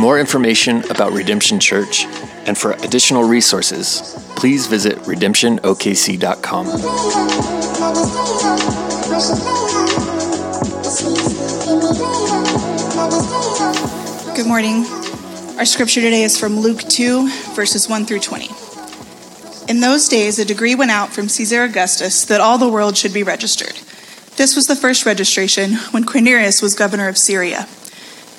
More information about Redemption Church and for additional resources, please visit redemptionokc.com. Good morning. Our scripture today is from Luke 2, verses 1 through 20. In those days, a decree went out from Caesar Augustus that all the world should be registered. This was the first registration when Quirinius was governor of Syria.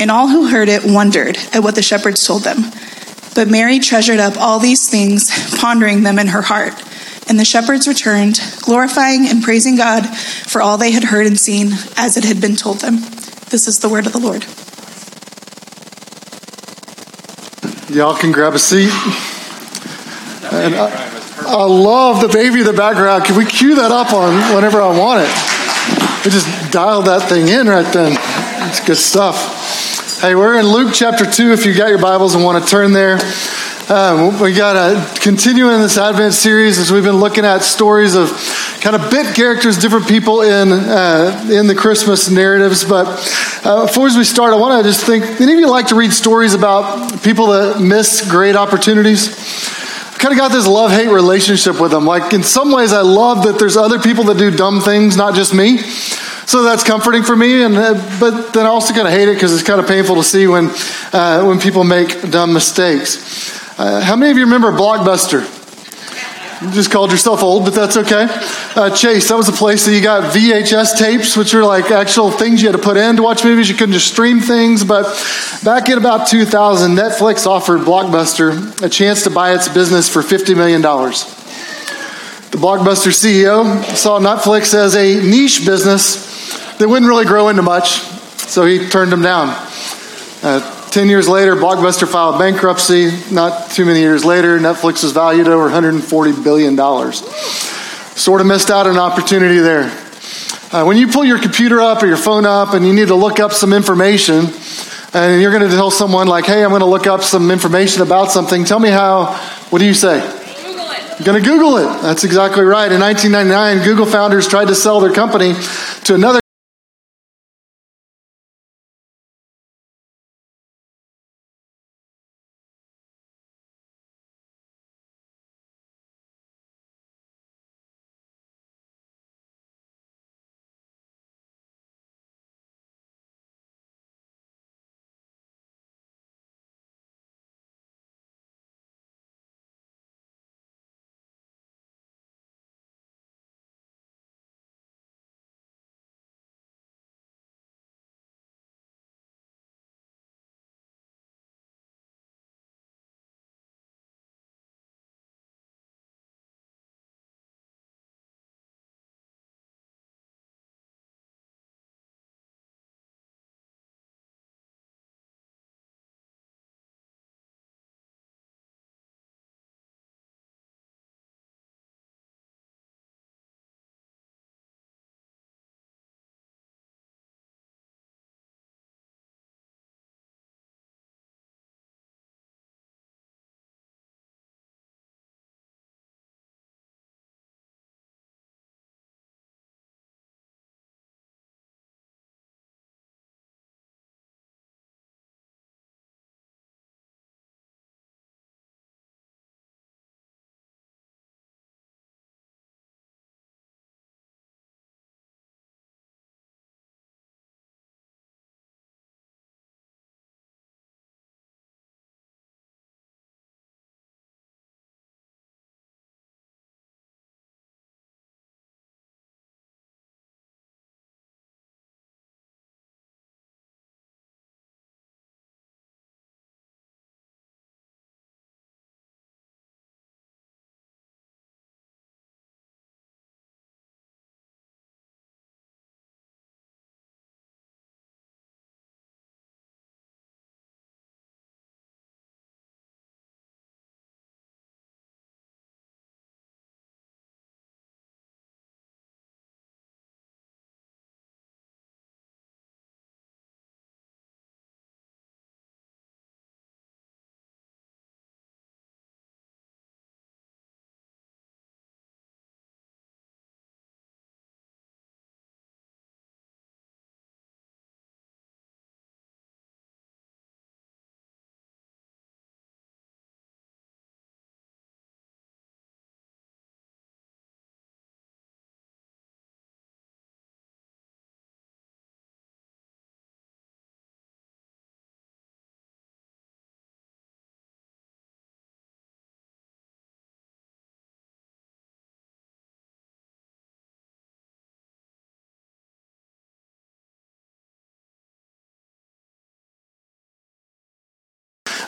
And all who heard it wondered at what the shepherds told them. But Mary treasured up all these things, pondering them in her heart. And the shepherds returned, glorifying and praising God for all they had heard and seen as it had been told them. This is the word of the Lord. Y'all can grab a seat. And I, I love the baby in the background. Can we cue that up on whenever I want it? We just dialed that thing in right then. It's good stuff. Hey, we're in Luke chapter 2 if you got your Bibles and want to turn there. Um, we got to continue in this Advent series as we've been looking at stories of kind of bit characters, different people in uh, in the Christmas narratives. But uh, before we start, I want to just think: any of you like to read stories about people that miss great opportunities? Kind of got this love hate relationship with them. Like in some ways, I love that there's other people that do dumb things, not just me. So that's comforting for me, and uh, but then I also kind of hate it because it's kind of painful to see when uh, when people make dumb mistakes. Uh, how many of you remember Blockbuster? You just called yourself old, but that's okay. Uh, Chase, that was a place that you got VHS tapes, which are like actual things you had to put in to watch movies. You couldn't just stream things. But back in about 2000, Netflix offered Blockbuster a chance to buy its business for $50 million. The Blockbuster CEO saw Netflix as a niche business that wouldn't really grow into much, so he turned them down. Uh, Ten years later, Blockbuster filed bankruptcy. Not too many years later, Netflix was valued over $140 billion. Sort of missed out an opportunity there. Uh, when you pull your computer up or your phone up and you need to look up some information, and you're going to tell someone, like, hey, I'm going to look up some information about something, tell me how, what do you say? Google it. I'm going to Google it. That's exactly right. In 1999, Google founders tried to sell their company to another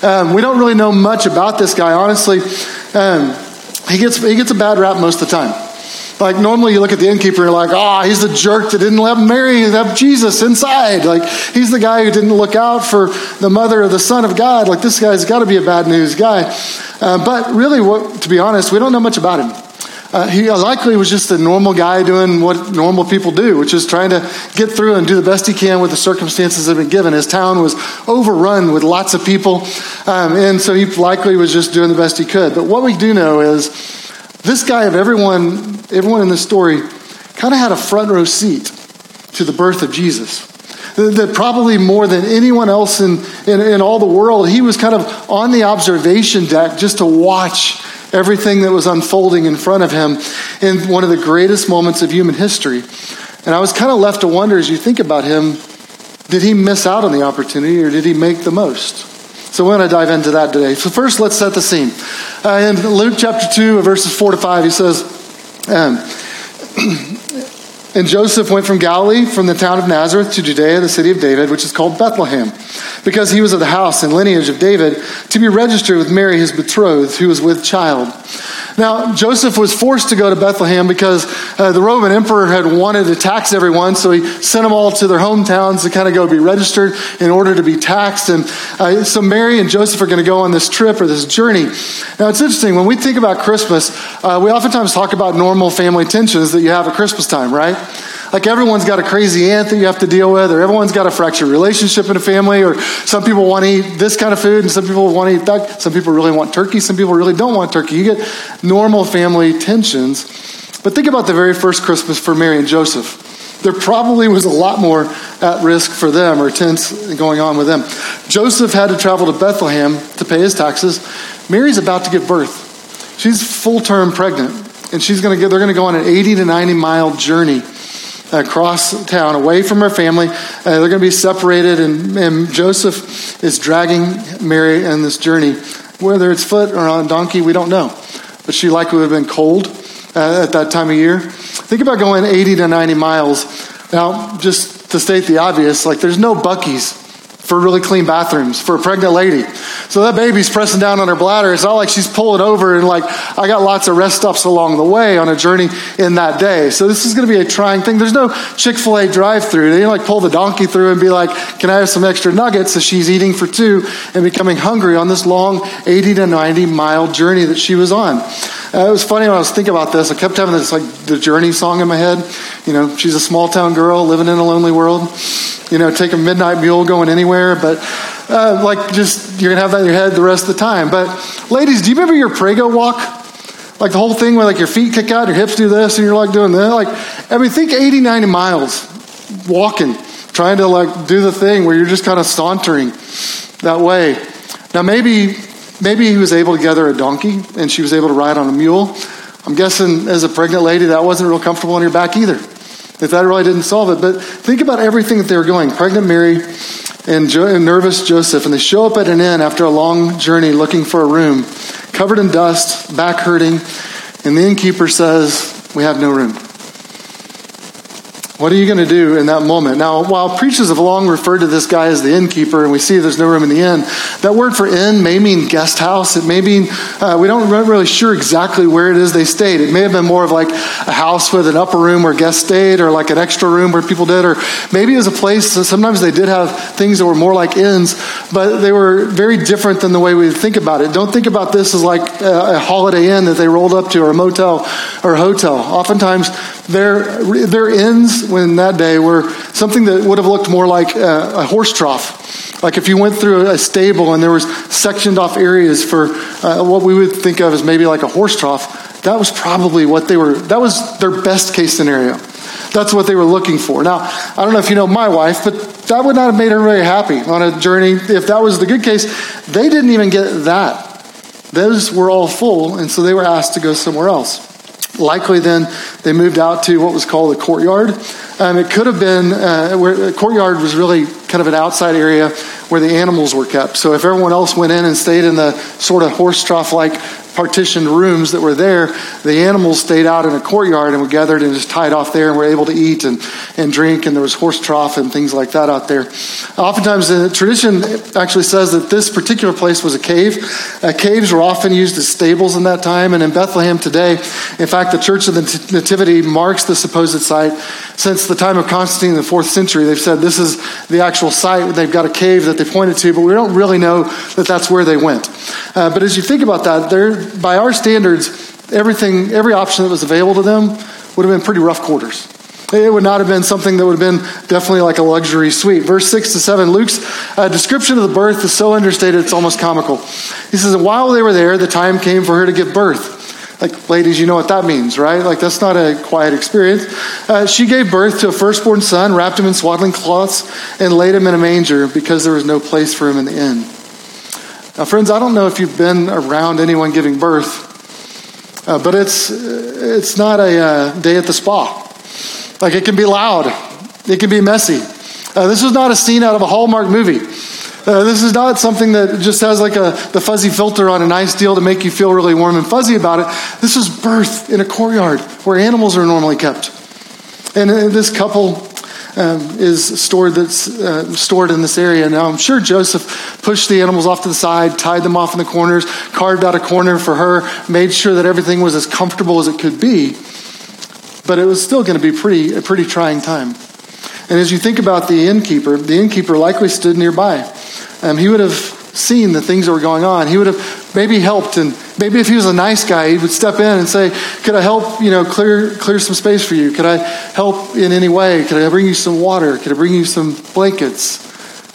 Um, we don't really know much about this guy, honestly. Um, he gets he gets a bad rap most of the time. Like normally you look at the innkeeper and you're like, oh, he's the jerk that didn't let Mary have Jesus inside. Like he's the guy who didn't look out for the mother of the Son of God. Like this guy's got to be a bad news guy. Uh, but really, what, to be honest, we don't know much about him. Uh, he likely was just a normal guy doing what normal people do, which is trying to get through and do the best he can with the circumstances that have been given. His town was overrun with lots of people, um, and so he likely was just doing the best he could. But what we do know is this guy of everyone, everyone in this story, kind of had a front row seat to the birth of Jesus. That probably more than anyone else in, in, in all the world, he was kind of on the observation deck just to watch everything that was unfolding in front of him in one of the greatest moments of human history. And I was kind of left to wonder as you think about him, did he miss out on the opportunity or did he make the most? So we're going to dive into that today. So first, let's set the scene. Uh, in Luke chapter 2, verses 4 to 5, he says, um, And Joseph went from Galilee, from the town of Nazareth to Judea, the city of David, which is called Bethlehem, because he was of the house and lineage of David, to be registered with Mary, his betrothed, who was with child. Now, Joseph was forced to go to Bethlehem because uh, the Roman emperor had wanted to tax everyone, so he sent them all to their hometowns to kind of go be registered in order to be taxed. And uh, so Mary and Joseph are going to go on this trip or this journey. Now, it's interesting. When we think about Christmas, uh, we oftentimes talk about normal family tensions that you have at Christmas time, right? Like everyone's got a crazy aunt that you have to deal with, or everyone's got a fractured relationship in a family, or some people want to eat this kind of food and some people want to eat that. Some people really want turkey, some people really don't want turkey. You get normal family tensions. But think about the very first Christmas for Mary and Joseph. There probably was a lot more at risk for them or tense going on with them. Joseph had to travel to Bethlehem to pay his taxes. Mary's about to give birth. She's full term pregnant, and she's going to get, they're going to go on an 80 to 90 mile journey across town, away from her family. Uh, they're going to be separated, and, and, Joseph is dragging Mary on this journey. Whether it's foot or on a donkey, we don't know. But she likely would have been cold uh, at that time of year. Think about going 80 to 90 miles. Now, just to state the obvious, like there's no Buc-ee's for really clean bathrooms for a pregnant lady. So that baby's pressing down on her bladder. It's not like she's pulling over and like, I got lots of rest stops along the way on a journey in that day. So this is going to be a trying thing. There's no Chick fil A drive through. They didn't like pull the donkey through and be like, can I have some extra nuggets? So she's eating for two and becoming hungry on this long 80 to 90 mile journey that she was on. Uh, it was funny when I was thinking about this. I kept having this like the Journey song in my head. You know, she's a small town girl living in a lonely world you know, take a midnight mule going anywhere, but uh, like just you're gonna have that in your head the rest of the time. But ladies, do you remember your prego walk? Like the whole thing where like your feet kick out, your hips do this, and you're like doing that. Like, I mean, think 80, 90 miles walking, trying to like do the thing where you're just kind of sauntering that way. Now maybe maybe he was able to gather a donkey and she was able to ride on a mule. I'm guessing as a pregnant lady that wasn't real comfortable on your back either if that really didn't solve it. But think about everything that they were going. Pregnant Mary and, jo- and nervous Joseph, and they show up at an inn after a long journey looking for a room, covered in dust, back hurting, and the innkeeper says, We have no room. What are you going to do in that moment? Now, while preachers have long referred to this guy as the innkeeper, and we see there's no room in the inn, that word for inn may mean guest house. It may mean, uh, we don't really sure exactly where it is they stayed. It may have been more of like a house with an upper room where guests stayed, or like an extra room where people did, or maybe it was a place, sometimes they did have things that were more like inns, but they were very different than the way we think about it. Don't think about this as like a, a holiday inn that they rolled up to, or a motel or a hotel. Oftentimes, their, their inns in that day were something that would have looked more like a, a horse trough. Like if you went through a stable and there was sectioned off areas for uh, what we would think of as maybe like a horse trough, that was probably what they were, that was their best case scenario. That's what they were looking for. Now, I don't know if you know my wife, but that would not have made her very happy on a journey. If that was the good case, they didn't even get that. Those were all full, and so they were asked to go somewhere else. Likely then they moved out to what was called a courtyard. Um, it could have been uh, where the courtyard was really kind of an outside area where the animals were kept. So if everyone else went in and stayed in the sort of horse trough like partitioned rooms that were there, the animals stayed out in a courtyard and were gathered and just tied off there and were able to eat and, and drink. And there was horse trough and things like that out there. Oftentimes, the tradition actually says that this particular place was a cave. Uh, caves were often used as stables in that time. And in Bethlehem today, in fact, the Church of the Nativity marks the supposed site since the time of Constantine in the fourth century. They've said this is the actual site. They've got a cave that they pointed to, but we don't really know that that's where they went. Uh, but as you think about that, there by our standards, everything, every option that was available to them would have been pretty rough quarters. It would not have been something that would have been definitely like a luxury suite. Verse 6 to 7, Luke's uh, description of the birth is so understated it's almost comical. He says, While they were there, the time came for her to give birth. Like, ladies, you know what that means, right? Like, that's not a quiet experience. Uh, she gave birth to a firstborn son, wrapped him in swaddling cloths, and laid him in a manger because there was no place for him in the inn. Now, friends, I don't know if you've been around anyone giving birth, uh, but it's, it's not a uh, day at the spa. Like, it can be loud, it can be messy. Uh, this is not a scene out of a Hallmark movie. Uh, this is not something that just has like a the fuzzy filter on a nice deal to make you feel really warm and fuzzy about it. This is birth in a courtyard where animals are normally kept. And uh, this couple um, is stored that's uh, stored in this area. Now I'm sure Joseph pushed the animals off to the side, tied them off in the corners, carved out a corner for her, made sure that everything was as comfortable as it could be. But it was still going to be pretty a pretty trying time. And as you think about the innkeeper, the innkeeper likely stood nearby. Um, he would have seen the things that were going on. He would have maybe helped, and maybe if he was a nice guy, he would step in and say, "Could I help? You know, clear clear some space for you? Could I help in any way? Could I bring you some water? Could I bring you some blankets?"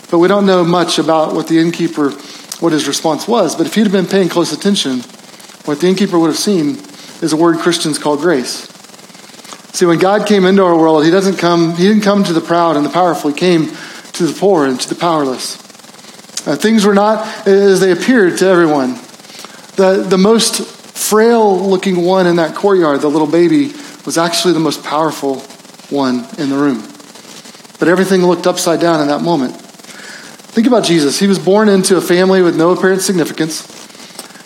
But we don't know much about what the innkeeper, what his response was. But if he'd have been paying close attention, what the innkeeper would have seen is a word Christians call grace. See, when God came into our world, He doesn't come. He didn't come to the proud and the powerful. He came to the poor and to the powerless. Uh, things were not as they appeared to everyone. The, the most frail looking one in that courtyard, the little baby, was actually the most powerful one in the room. But everything looked upside down in that moment. Think about Jesus. He was born into a family with no apparent significance.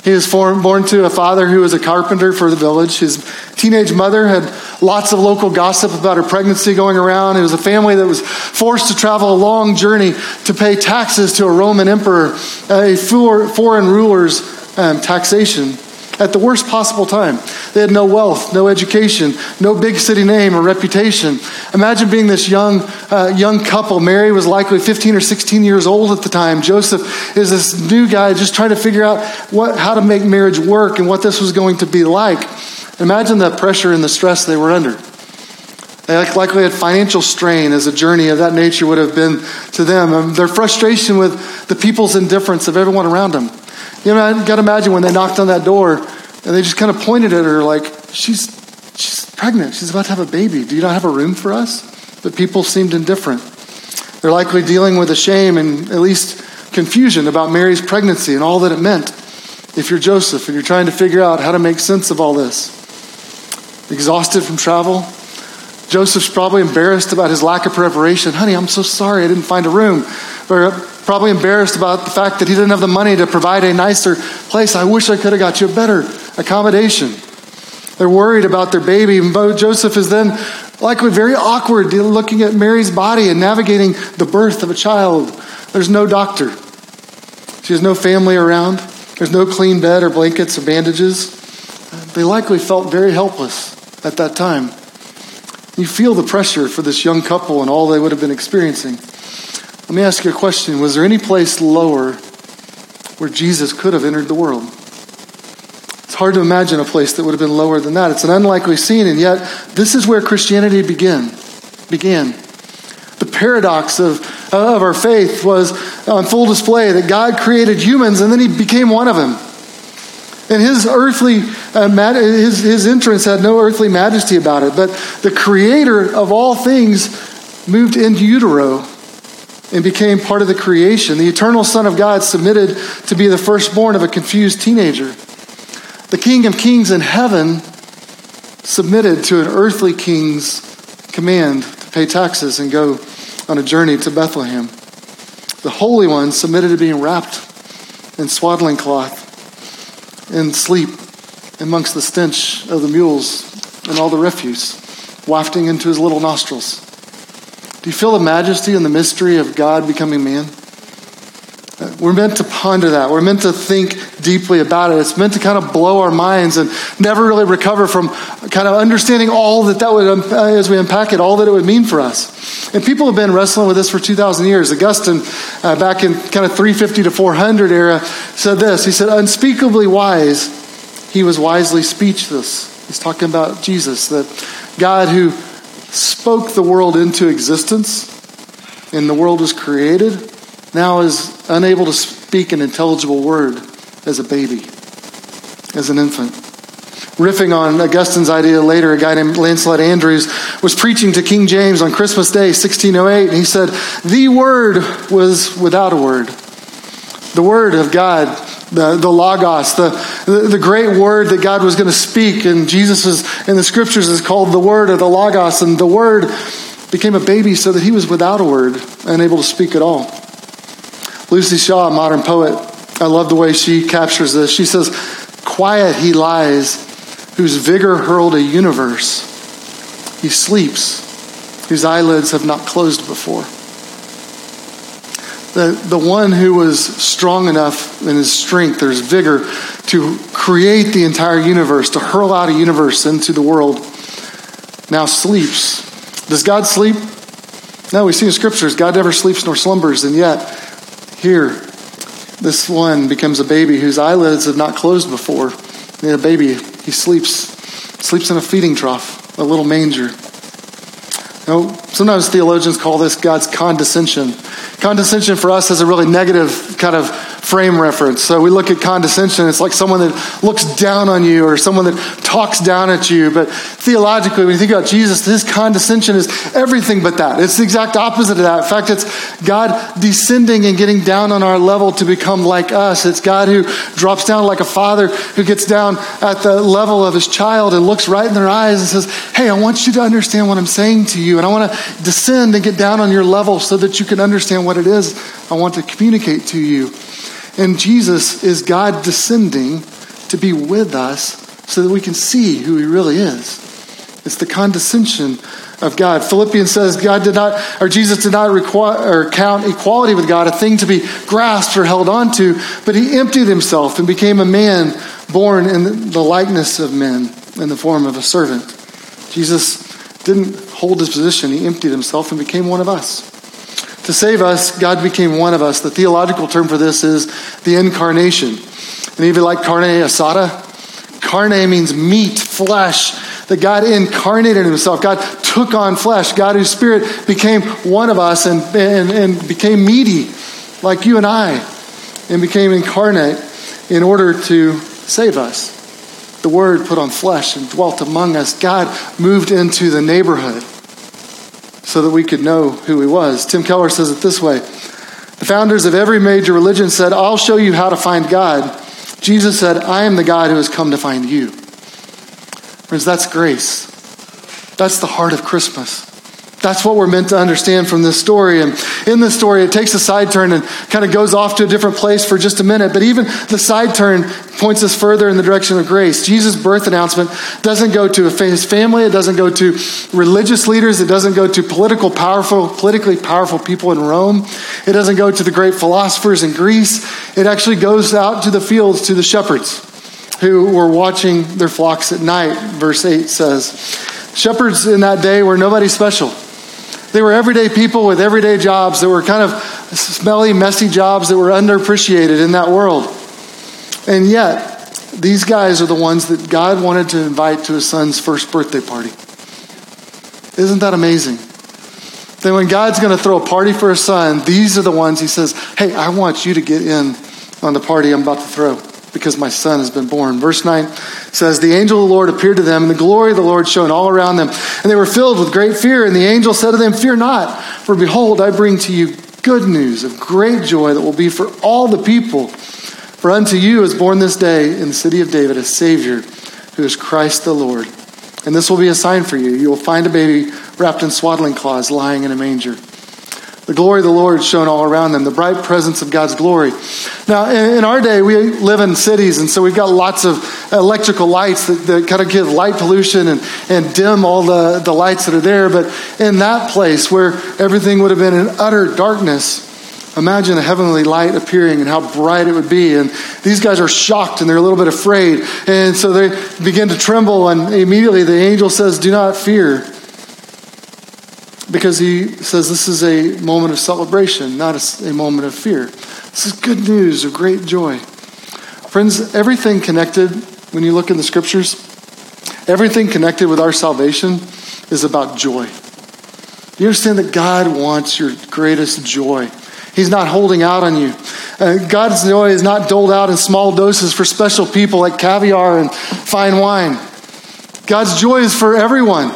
He was born to a father who was a carpenter for the village. His teenage mother had lots of local gossip about her pregnancy going around. It was a family that was forced to travel a long journey to pay taxes to a Roman emperor, a foreign ruler's um, taxation at the worst possible time. They had no wealth, no education, no big city name or reputation. Imagine being this young, uh, young couple. Mary was likely 15 or 16 years old at the time. Joseph is this new guy just trying to figure out what, how to make marriage work and what this was going to be like. Imagine the pressure and the stress they were under. They likely had financial strain as a journey of that nature would have been to them. And their frustration with the people's indifference of everyone around them. You know, I got to imagine when they knocked on that door and they just kind of pointed at her like, she's, she's pregnant. She's about to have a baby. Do you not have a room for us? But people seemed indifferent. They're likely dealing with a shame and at least confusion about Mary's pregnancy and all that it meant. If you're Joseph and you're trying to figure out how to make sense of all this, exhausted from travel, Joseph's probably embarrassed about his lack of preparation. Honey, I'm so sorry I didn't find a room. Probably embarrassed about the fact that he didn't have the money to provide a nicer place. I wish I could have got you a better accommodation. They're worried about their baby. Joseph is then likely very awkward looking at Mary's body and navigating the birth of a child. There's no doctor. She has no family around. There's no clean bed or blankets or bandages. They likely felt very helpless at that time. You feel the pressure for this young couple and all they would have been experiencing. Let me ask you a question Was there any place lower where Jesus could have entered the world? It's hard to imagine a place that would have been lower than that. It's an unlikely scene, and yet this is where Christianity began. began. The paradox of, of our faith was on full display that God created humans and then he became one of them. And his earthly, uh, his, his entrance had no earthly majesty about it. But the creator of all things moved into utero and became part of the creation. The eternal Son of God submitted to be the firstborn of a confused teenager. The King of Kings in heaven submitted to an earthly king's command to pay taxes and go on a journey to Bethlehem. The Holy One submitted to being wrapped in swaddling cloth and sleep amongst the stench of the mules and all the refuse wafting into his little nostrils. Do you feel the majesty and the mystery of God becoming man? We're meant to ponder that. We're meant to think deeply about it. It's meant to kind of blow our minds and never really recover from kind of understanding all that that would, um, as we unpack it, all that it would mean for us. And people have been wrestling with this for 2,000 years. Augustine, uh, back in kind of 350 to 400 era, said this. He said, unspeakably wise, he was wisely speechless. He's talking about Jesus, that God who spoke the world into existence and the world was created now is unable to speak an intelligible word as a baby, as an infant. Riffing on Augustine's idea later, a guy named Lancelot Andrewes was preaching to King James on Christmas Day, 1608, and he said, The Word was without a word. The Word of God, the, the Logos, the, the, the great Word that God was going to speak, and Jesus is, in the scriptures is called the Word or the Logos, and the Word became a baby so that he was without a word, unable to speak at all. Luci Shaw, a modern poet, I love the way she captures this. She says, Quiet he lies, whose vigor hurled a universe. He sleeps, whose eyelids have not closed before. The, the one who was strong enough in his strength, there's vigor to create the entire universe, to hurl out a universe into the world, now sleeps. Does God sleep? No, we see in scriptures God never sleeps nor slumbers, and yet here, this one becomes a baby whose eyelids have not closed before. And a baby, he sleeps, sleeps in a feeding trough, a little manger. Now, sometimes theologians call this God's condescension. Condescension for us has a really negative kind of frame reference. So we look at condescension, it's like someone that looks down on you or someone that talks down at you. But theologically, when you think about Jesus, his condescension is everything but that. It's the exact opposite of that. In fact, it's God descending and getting down on our level to become like us. It's God who drops down like a father who gets down at the level of his child and looks right in their eyes and says, Hey, I want you to understand what I'm saying to you. And I want to descend and get down on your level so that you can understand what it is I want to communicate to you. And Jesus is God descending to be with us so that we can see who he really is. It's the condescension of God. Philippians says God did not, or Jesus did not require or count equality with God a thing to be grasped or held onto, but he emptied himself and became a man born in the likeness of men in the form of a servant. Jesus didn't hold his position, he emptied himself and became one of us. To save us, God became one of us. The theological term for this is the incarnation. And even like carne asada, carne means meat, flesh. That God incarnated himself. God took on flesh. God, whose spirit became one of us and, and, and became meaty, like you and I, and became incarnate in order to save us. The Word put on flesh and dwelt among us. God moved into the neighborhood so that we could know who he was. Tim Keller says it this way The founders of every major religion said, I'll show you how to find God. Jesus said, I am the God who has come to find you. Friends, that's grace. That's the heart of Christmas. That's what we're meant to understand from this story. And in this story, it takes a side turn and kind of goes off to a different place for just a minute. But even the side turn points us further in the direction of grace. Jesus' birth announcement doesn't go to his family, it doesn't go to religious leaders, it doesn't go to political powerful, politically powerful people in Rome, it doesn't go to the great philosophers in Greece. It actually goes out to the fields to the shepherds who were watching their flocks at night, verse 8 says. Shepherds in that day were nobody special. They were everyday people with everyday jobs that were kind of smelly, messy jobs that were underappreciated in that world. And yet, these guys are the ones that God wanted to invite to his son's first birthday party. Isn't that amazing? That when God's going to throw a party for his son, these are the ones he says, Hey, I want you to get in on the party I'm about to throw because my son has been born. Verse 9 says, The angel of the Lord appeared to them, and the glory of the Lord shone all around them. And they were filled with great fear. And the angel said to them, Fear not, for behold, I bring to you good news of great joy that will be for all the people. For unto you is born this day in the city of David a Savior, who is Christ the Lord. And this will be a sign for you. You will find a baby wrapped in swaddling cloths lying in a manger. The glory of the Lord shone all around them, the bright presence of God's glory. Now, in, our day, we live in cities, and so we've got lots of electrical lights that, that kind of give light pollution and, and dim all the, the lights that are there. But in that place where everything would have been in utter darkness, Imagine a heavenly light appearing and how bright it would be. And these guys are shocked and they're a little bit afraid. And so they begin to tremble. And immediately the angel says, Do not fear because he says this is a moment of celebration, not a, a, moment of fear. This is good news of great joy. Friends, everything connected, when you look in the scriptures, everything connected with our salvation is about joy. You understand that God wants your greatest joy. He's not holding out on you. Uh, God's joy is not doled out in small doses for special people like caviar and fine wine. God's joy is for everyone.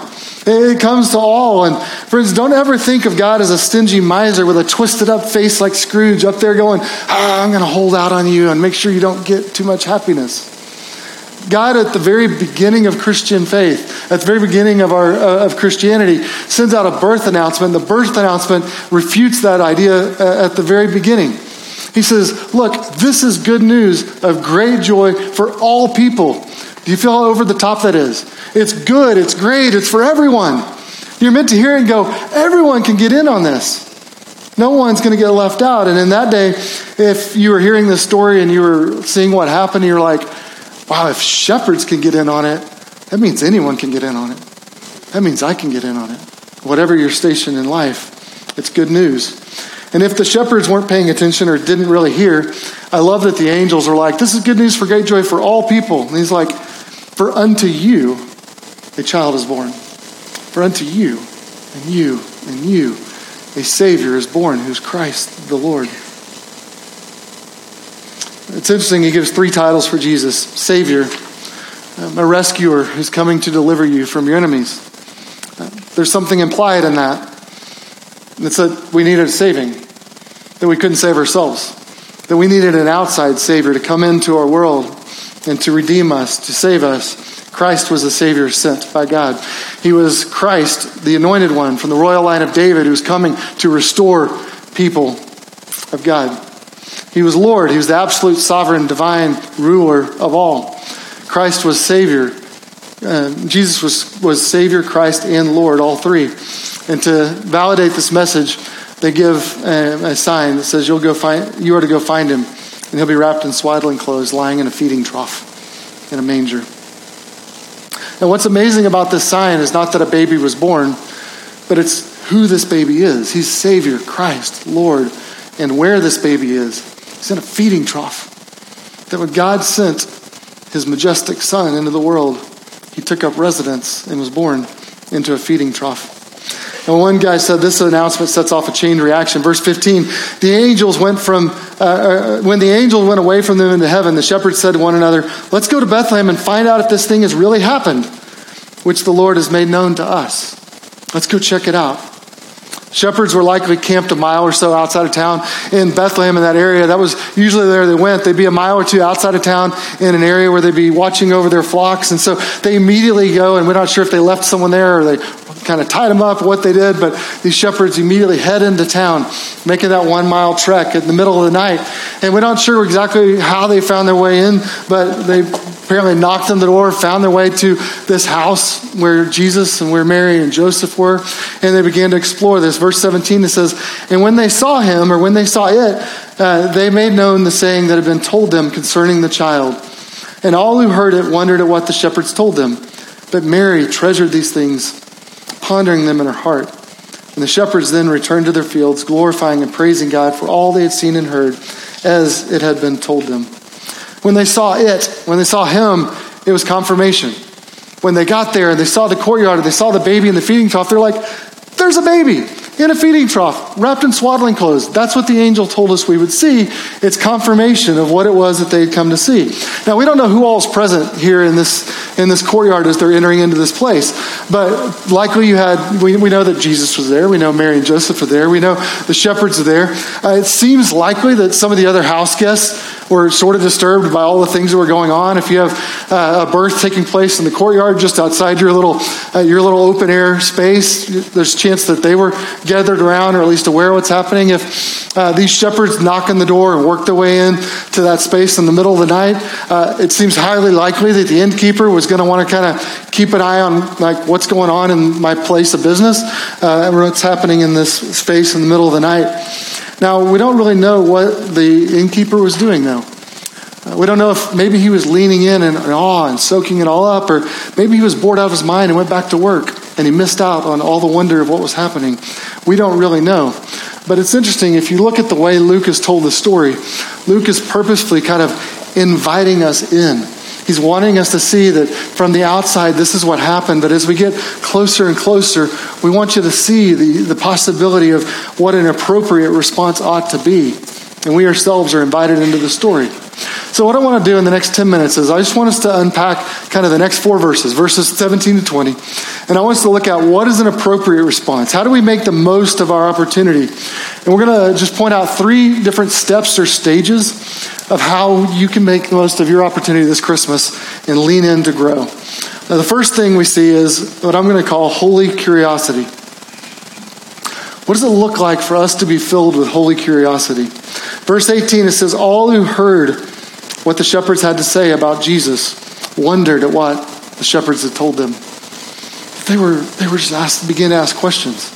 It comes to all. And friends, don't ever think of God as a stingy miser with a twisted up face like Scrooge up there going, oh, I'm going to hold out on you and make sure you don't get too much happiness. God, at the very beginning of Christian faith, at the very beginning of our uh, of Christianity, sends out a birth announcement. The birth announcement refutes that idea uh, at the very beginning. He says, "Look, this is good news of great joy for all people." Do you feel how over the top that is? It's good, it's great, it's for everyone. You're meant to hear it and go, everyone can get in on this. No one's going to get left out. And in that day, if you were hearing this story and you were seeing what happened, you're like, wow, if shepherds can get in on it, that means anyone can get in on it. That means I can get in on it. Whatever your station in life, it's good news. And if the shepherds weren't paying attention or didn't really hear, I love that the angels are like, this is good news for great joy for all people. And he's like, for unto you a child is born. For unto you, and you, and you, a Savior is born, who's Christ the Lord. It's interesting, he gives three titles for Jesus Savior, um, a rescuer who's coming to deliver you from your enemies. Uh, there's something implied in that. It's that we needed a saving, that we couldn't save ourselves, that we needed an outside Savior to come into our world and to redeem us, to save us. Christ was the Savior sent by God. He was Christ, the anointed one from the royal line of David, who's coming to restore people of God. He was Lord. He was the absolute sovereign, divine ruler of all. Christ was Savior. Uh, Jesus was, was Savior, Christ, and Lord, all three. And to validate this message, they give a, a sign that says, "You'll go find. You are to go find him, and he'll be wrapped in swaddling clothes, lying in a feeding trough, in a manger." And what's amazing about this sign is not that a baby was born, but it's who this baby is. He's Savior, Christ, Lord, and where this baby is. He's in a feeding trough. That when God sent his majestic Son into the world, he took up residence and was born into a feeding trough. And one guy said this announcement sets off a chain reaction. Verse 15 The angels went from, uh, uh, when the angels went away from them into heaven, the shepherds said to one another, Let's go to Bethlehem and find out if this thing has really happened, which the Lord has made known to us. Let's go check it out. Shepherds were likely camped a mile or so outside of town in Bethlehem in that area. That was usually where they went. They'd be a mile or two outside of town in an area where they'd be watching over their flocks. And so they immediately go, and we're not sure if they left someone there or they kind of tied them up, what they did, but these shepherds immediately head into town, making that one mile trek in the middle of the night. And we're not sure exactly how they found their way in, but they apparently knocked on the door, found their way to this house where Jesus and where Mary and Joseph were, and they began to explore this. Verse 17 it says, And when they saw him, or when they saw it, uh, they made known the saying that had been told them concerning the child. And all who heard it wondered at what the shepherds told them. But Mary treasured these things pondering them in her heart. And the shepherds then returned to their fields, glorifying and praising God for all they had seen and heard, as it had been told them. When they saw it, when they saw him, it was confirmation. When they got there and they saw the courtyard and they saw the baby in the feeding trough, they're like, there's a baby in a feeding trough, wrapped in swaddling clothes. That's what the angel told us we would see. It's confirmation of what it was that they'd come to see. Now, we don't know who all is present here in this, in this courtyard as they're entering into this place, but likely you had, we, we know that Jesus was there. We know Mary and Joseph are there. We know the shepherds are there. Uh, it seems likely that some of the other house guests were sort of disturbed by all the things that were going on. If you have uh, a birth taking place in the courtyard just outside your little uh, your little open air space, there's a chance that they were gathered around or at least aware of what's happening. If uh, these shepherds knock on the door and work their way in to that space in the middle of the night, uh, it seems highly likely that the innkeeper was going to want to kind of keep an eye on like what's going on in my place of business uh, and what's happening in this space in the middle of the night. Now, we don't really know what the innkeeper was doing, though. Uh, we don't know if maybe he was leaning in in awe and soaking it all up, or maybe he was bored out of his mind and went back to work and he missed out on all the wonder of what was happening. We don't really know. But it's interesting, if you look at the way Luke has told the story, Luke is purposefully kind of inviting us in. He's wanting us to see that from the outside, this is what happened. But as we get closer and closer, we want you to see the, the possibility of what an appropriate response ought to be. And we ourselves are invited into the story. So, what I want to do in the next 10 minutes is I just want us to unpack kind of the next four verses, verses 17 to 20. And I want us to look at what is an appropriate response? How do we make the most of our opportunity? And we're going to just point out three different steps or stages of how you can make the most of your opportunity this Christmas and lean in to grow. Now, the first thing we see is what I'm going to call holy curiosity. What does it look like for us to be filled with holy curiosity? Verse 18, it says, All who heard what the shepherds had to say about Jesus wondered at what the shepherds had told them. They were, they were just asked, began to ask questions.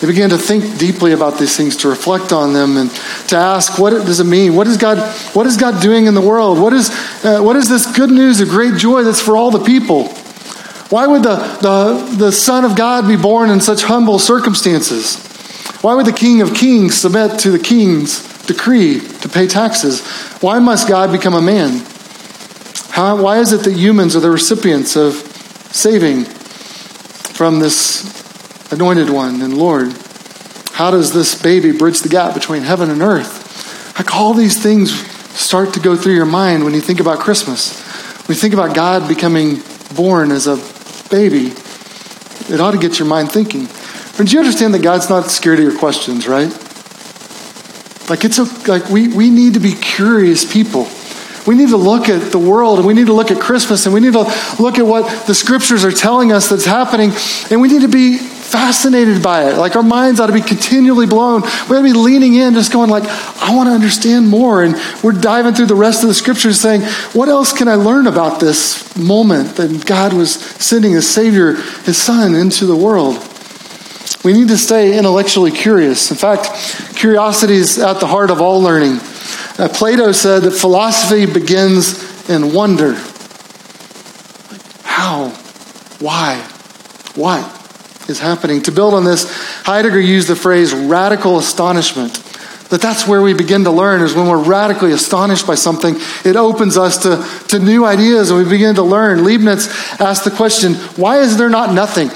They began to think deeply about these things, to reflect on them, and to ask, what does it mean? What is God, what is God doing in the world? What is, uh, what is this good news of great joy that's for all the people? Why would the, the, the Son of God be born in such humble circumstances? Why would the King of Kings submit to the King's decree to pay taxes? Why must God become a man? How, why is it that humans are the recipients of saving from this anointed one and Lord? How does this baby bridge the gap between heaven and earth? Like all these things start to go through your mind when you think about Christmas. You think about God becoming born as a baby, it ought to get your mind thinking. Friends, you understand that God's not scared of your questions, right? Like it's a, like we, we need to be curious people. We need to look at the world and we need to look at Christmas and we need to look at what the scriptures are telling us that's happening and we need to be fascinated by it. Like our minds ought to be continually blown. We ought to be leaning in, just going like, I want to understand more. And we're diving through the rest of the scriptures saying, what else can I learn about this moment that God was sending His Savior, His Son, into the world? We need to stay intellectually curious. In fact, curiosity is at the heart of all learning. Uh, Plato said that philosophy begins in wonder. How? Why? What is happening? To build on this, Heidegger used the phrase radical astonishment. That that's where we begin to learn is when we're radically astonished by something. It opens us to, to new ideas and we begin to learn. Leibniz asked the question, why is there not nothing?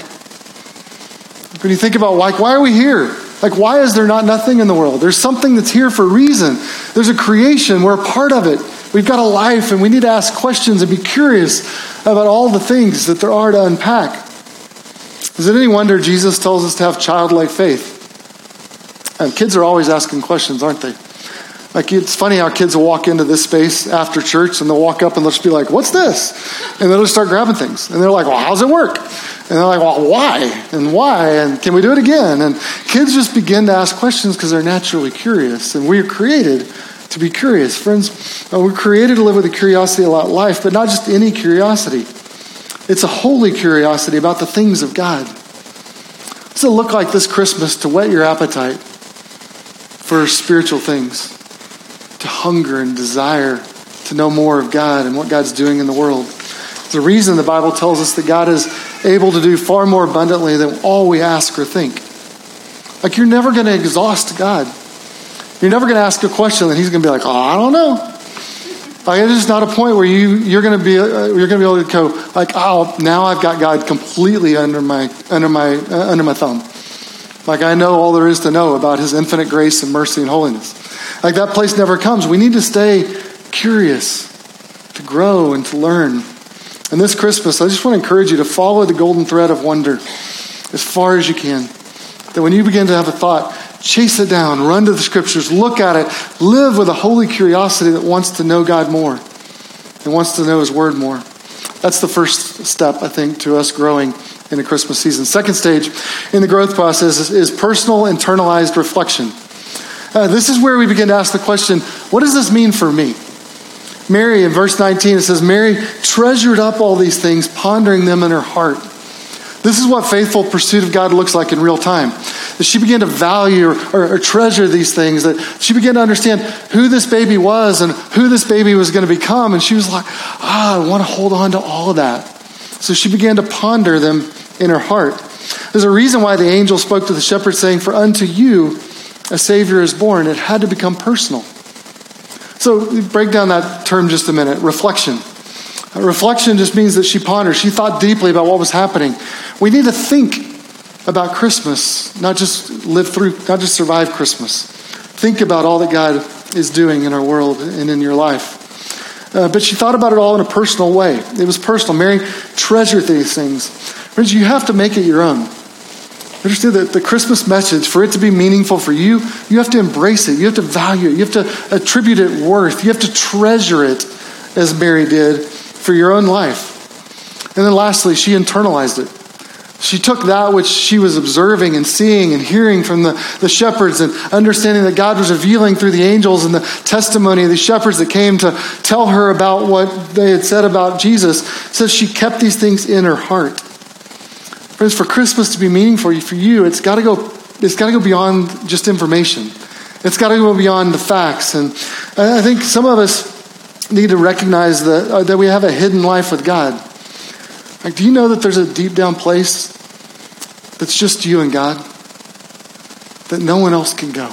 When you think about like, why are we here? Like, why is there not nothing in the world? There's something that's here for a reason. There's a creation. We're a part of it. We've got a life, and we need to ask questions and be curious about all the things that there are to unpack. Is it any wonder Jesus tells us to have childlike faith? And kids are always asking questions, aren't they? Like it's funny how kids will walk into this space after church and they'll walk up and they'll just be like, "What's this?" And they'll just start grabbing things. And they're like, "Well, how's it work?" And they're like, "Well, why? And why? And can we do it again?" And kids just begin to ask questions because they're naturally curious. And we are created to be curious, friends. Uh, we're created to live with a curiosity about life, but not just any curiosity. It's a holy curiosity about the things of God. Does it look like this Christmas to whet your appetite for spiritual things? to hunger and desire to know more of God and what God's doing in the world. The reason the Bible tells us that God is able to do far more abundantly than all we ask or think. Like you're never going to exhaust God. You're never going to ask a question and He's going to be like, "Oh, I don't know." Like it's just not a point where you you're going to be uh, you're going to be able to go like, "Oh, now I've got God completely under my under my uh, under my thumb." Like I know all there is to know about His infinite grace and mercy and holiness. Like that place never comes. We need to stay curious, to grow and to learn. And this Christmas, I just want to encourage you to follow the golden thread of wonder as far as you can. That when you begin to have a thought, chase it down, run to the scriptures, look at it, live with a holy curiosity that wants to know God more and wants to know His Word more. That's the first step, I think, to us growing in the Christmas season. Second stage in the growth process is, is personal internalized reflection. Uh, this is where we begin to ask the question what does this mean for me? Mary, in verse 19, it says, Mary treasured up all these things, pondering them in her heart. This is what faithful pursuit of God looks like in real time. That she began to value or, or, treasure these things, that she began to understand who this baby was and who this baby was going to become. And she was like, ah, I want to hold on to all of that. So she began to ponder them in her heart. There's a reason why the angel spoke to the shepherd saying, For unto you a Savior is born. It had to become personal. So break down that term just a minute reflection. Reflection just means that she pondered. She thought deeply about what was happening. We need to think about Christmas, not just live through, not just survive Christmas. Think about all that God is doing in our world and in your life. Uh, but she thought about it all in a personal way. It was personal. Mary treasured these things. Friends, you have to make it your own. Understand that the Christmas message, for it to be meaningful for you, you have to embrace it. You have to value it. You have to attribute it worth. You have to treasure it, as Mary did, for your own life. And then lastly, she internalized it. She took that which she was observing and seeing and hearing from the, the shepherds and understanding that God was revealing through the angels and the testimony of the shepherds that came to tell her about what they had said about Jesus. So she kept these things in her heart. Friends, for Christmas to be meaningful for you, it's got to go. It's got to go beyond just information. It's got to go beyond the facts. And I think some of us need to recognize that uh, that we have a hidden life with God. Like, do you know that there's a deep down place that's just you and God? That no one else can go.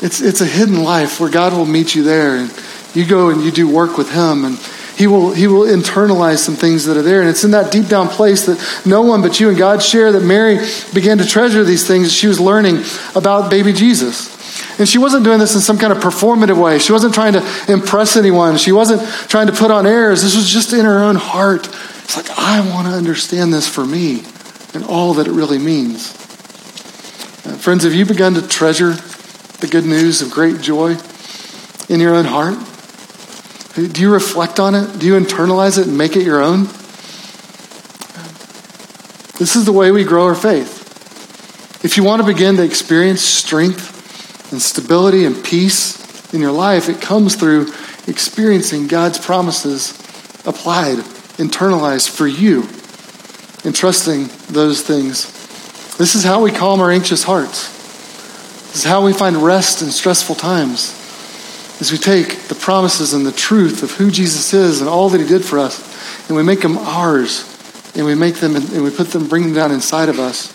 It's, it's a hidden life where God will meet you there and you go and you do work with Him and he will, he will internalize some things that are there. And it's in that deep down place that no one but you and God share that Mary began to treasure these things she was learning about baby Jesus. And she wasn't doing this in some kind of performative way. She wasn't trying to impress anyone. She wasn't trying to put on airs. This was just in her own heart. It's like, I want to understand this for me and all that it really means. Uh, friends, have you begun to treasure the good news of great joy in your own heart? Do you reflect on it? Do you internalize it and make it your own? This is the way we grow our faith. If you want to begin to experience strength and stability and peace in your life, it comes through experiencing God's promises applied internalized for you and trusting those things. This is how we calm our anxious hearts. This is how we find rest in stressful times. As we take the promises and the truth of who Jesus is and all that he did for us, and we make them ours, and we make them and we put them, bring them down inside of us.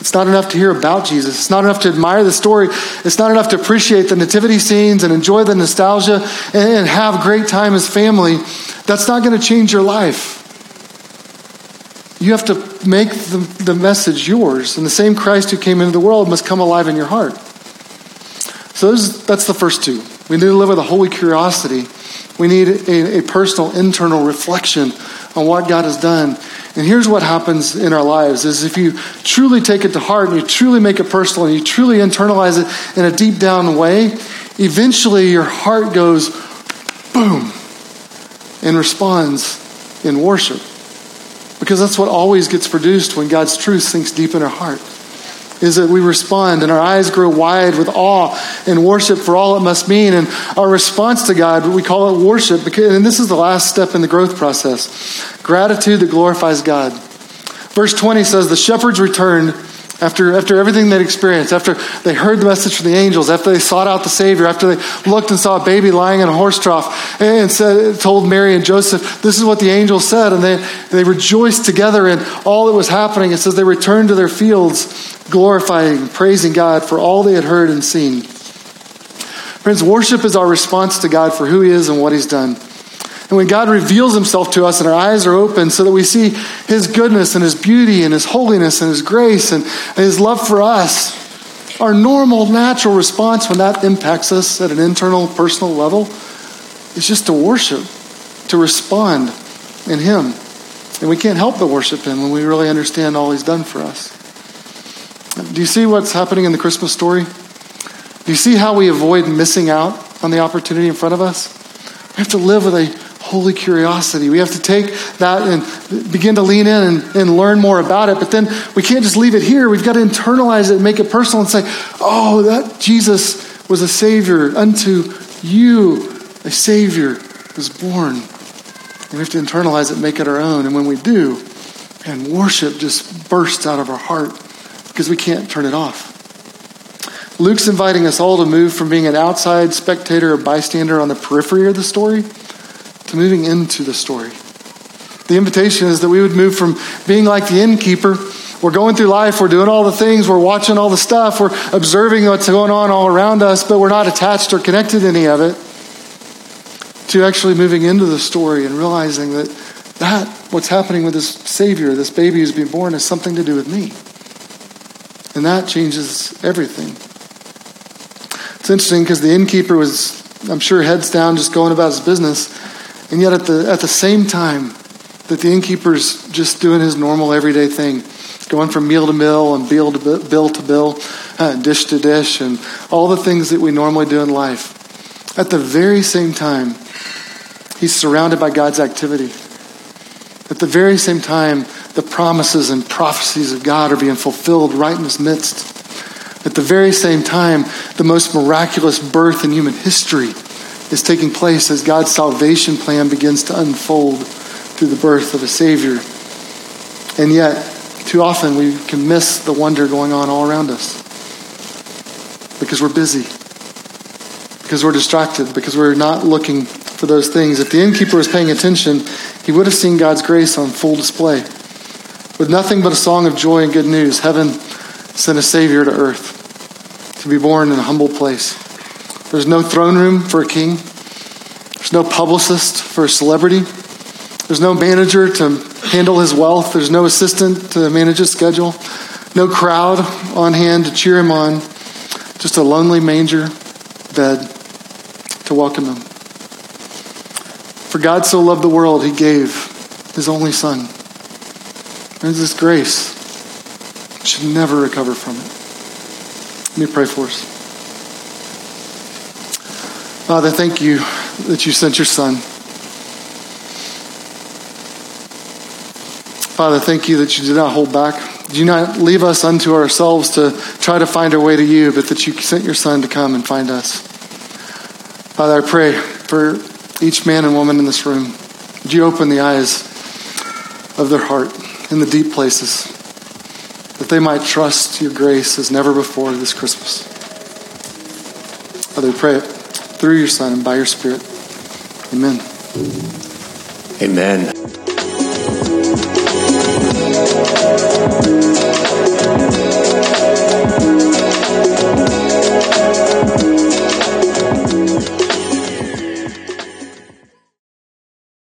It's not enough to hear about Jesus. It's not enough to admire the story. It's not enough to appreciate the nativity scenes and enjoy the nostalgia and have great time as family. That's not going to change your life. You have to make the, the message yours. And the same Christ who came into the world must come alive in your heart. So those, that's the first two. We need to live with a holy curiosity. We need a, a personal internal reflection on what God has done and here's what happens in our lives is if you truly take it to heart and you truly make it personal and you truly internalize it in a deep down way, eventually your heart goes boom and responds in worship. Because that's what always gets produced when God's truth sinks deep in our heart is that we respond and our eyes grow wide with awe and worship for all it must mean. And our response to God, we call it worship, because, and this is the last step in the growth process gratitude that glorifies God. Verse 20 says, The shepherds returned after, after everything they'd experienced, after they heard the message from the angels, after they sought out the Savior, after they looked and saw a baby lying in a horse trough, and said, told Mary and Joseph, this is what the angel said, and they, they rejoiced together in all that was happening. It says they returned to their fields glorifying, praising God for all they had heard and seen. Friends, worship is our response to God for who He is and what He's done. And when God reveals Himself to us and our eyes are open so that we see His goodness and His beauty and His holiness and His grace and His love for us, our normal, natural response when that impacts us at an internal, personal level is just to worship, to respond in Him. And we can't help but worship Him when we really understand all He's done for us. Do you see what's happening in the Christmas story? Do you see how we avoid missing out on the opportunity in front of us? We have to live with a holy curiosity. We have to take that and begin to lean in and, and, learn more about it. But then we can't just leave it here. We've got to internalize it and make it personal and say, oh, that Jesus was a Savior. Unto you, a Savior was born. And we have to internalize it, make it our own. And when we do, and worship just bursts out of our heart because we can't turn it off. Luke's inviting us all to move from being an outside spectator or bystander on the periphery of the story to moving into the story. The invitation is that we would move from being like the innkeeper. We're going through life, we're doing all the things, we're watching all the stuff, we're observing what's going on all around us, but we're not attached or connected to any of it, to actually moving into the story and realizing that that, what's happening with this Savior, this baby who's being born, has something to do with me. And that changes everything. It's interesting because the innkeeper was, I'm sure, heads down, just going about his business. And yet, at the, at the same time that the innkeeper's just doing his normal everyday thing, going from meal to meal and bill to bill, to bill uh, dish to dish, and all the things that we normally do in life, at the very same time, he's surrounded by God's activity. At the very same time, the promises and prophecies of God are being fulfilled right in his midst. At the very same time, the most miraculous birth in human history is taking place as God's salvation plan begins to unfold through the birth of a Savior. And yet, too often we can miss the wonder going on all around us because we're busy, because we're distracted, because we're not looking for those things. If the innkeeper was paying attention, he would have seen God's grace on full display. With nothing but a song of joy and good news, heaven sent a Savior to earth to be born in a humble place. There's no throne room for a king. There's no publicist for a celebrity. There's no manager to handle his wealth. There's no assistant to manage his schedule. No crowd on hand to cheer him on. Just a lonely manger bed to welcome him. For God so loved the world, he gave his only son. And this grace should never recover from it. Let me pray for us. Father, thank you that you sent your son. Father, thank you that you did not hold back. Do not leave us unto ourselves to try to find our way to you, but that you sent your son to come and find us. Father, I pray for each man and woman in this room. Would you open the eyes of their heart in the deep places that they might trust your grace as never before this Christmas? Father, we pray it through your Son and by your Spirit. Amen. Amen.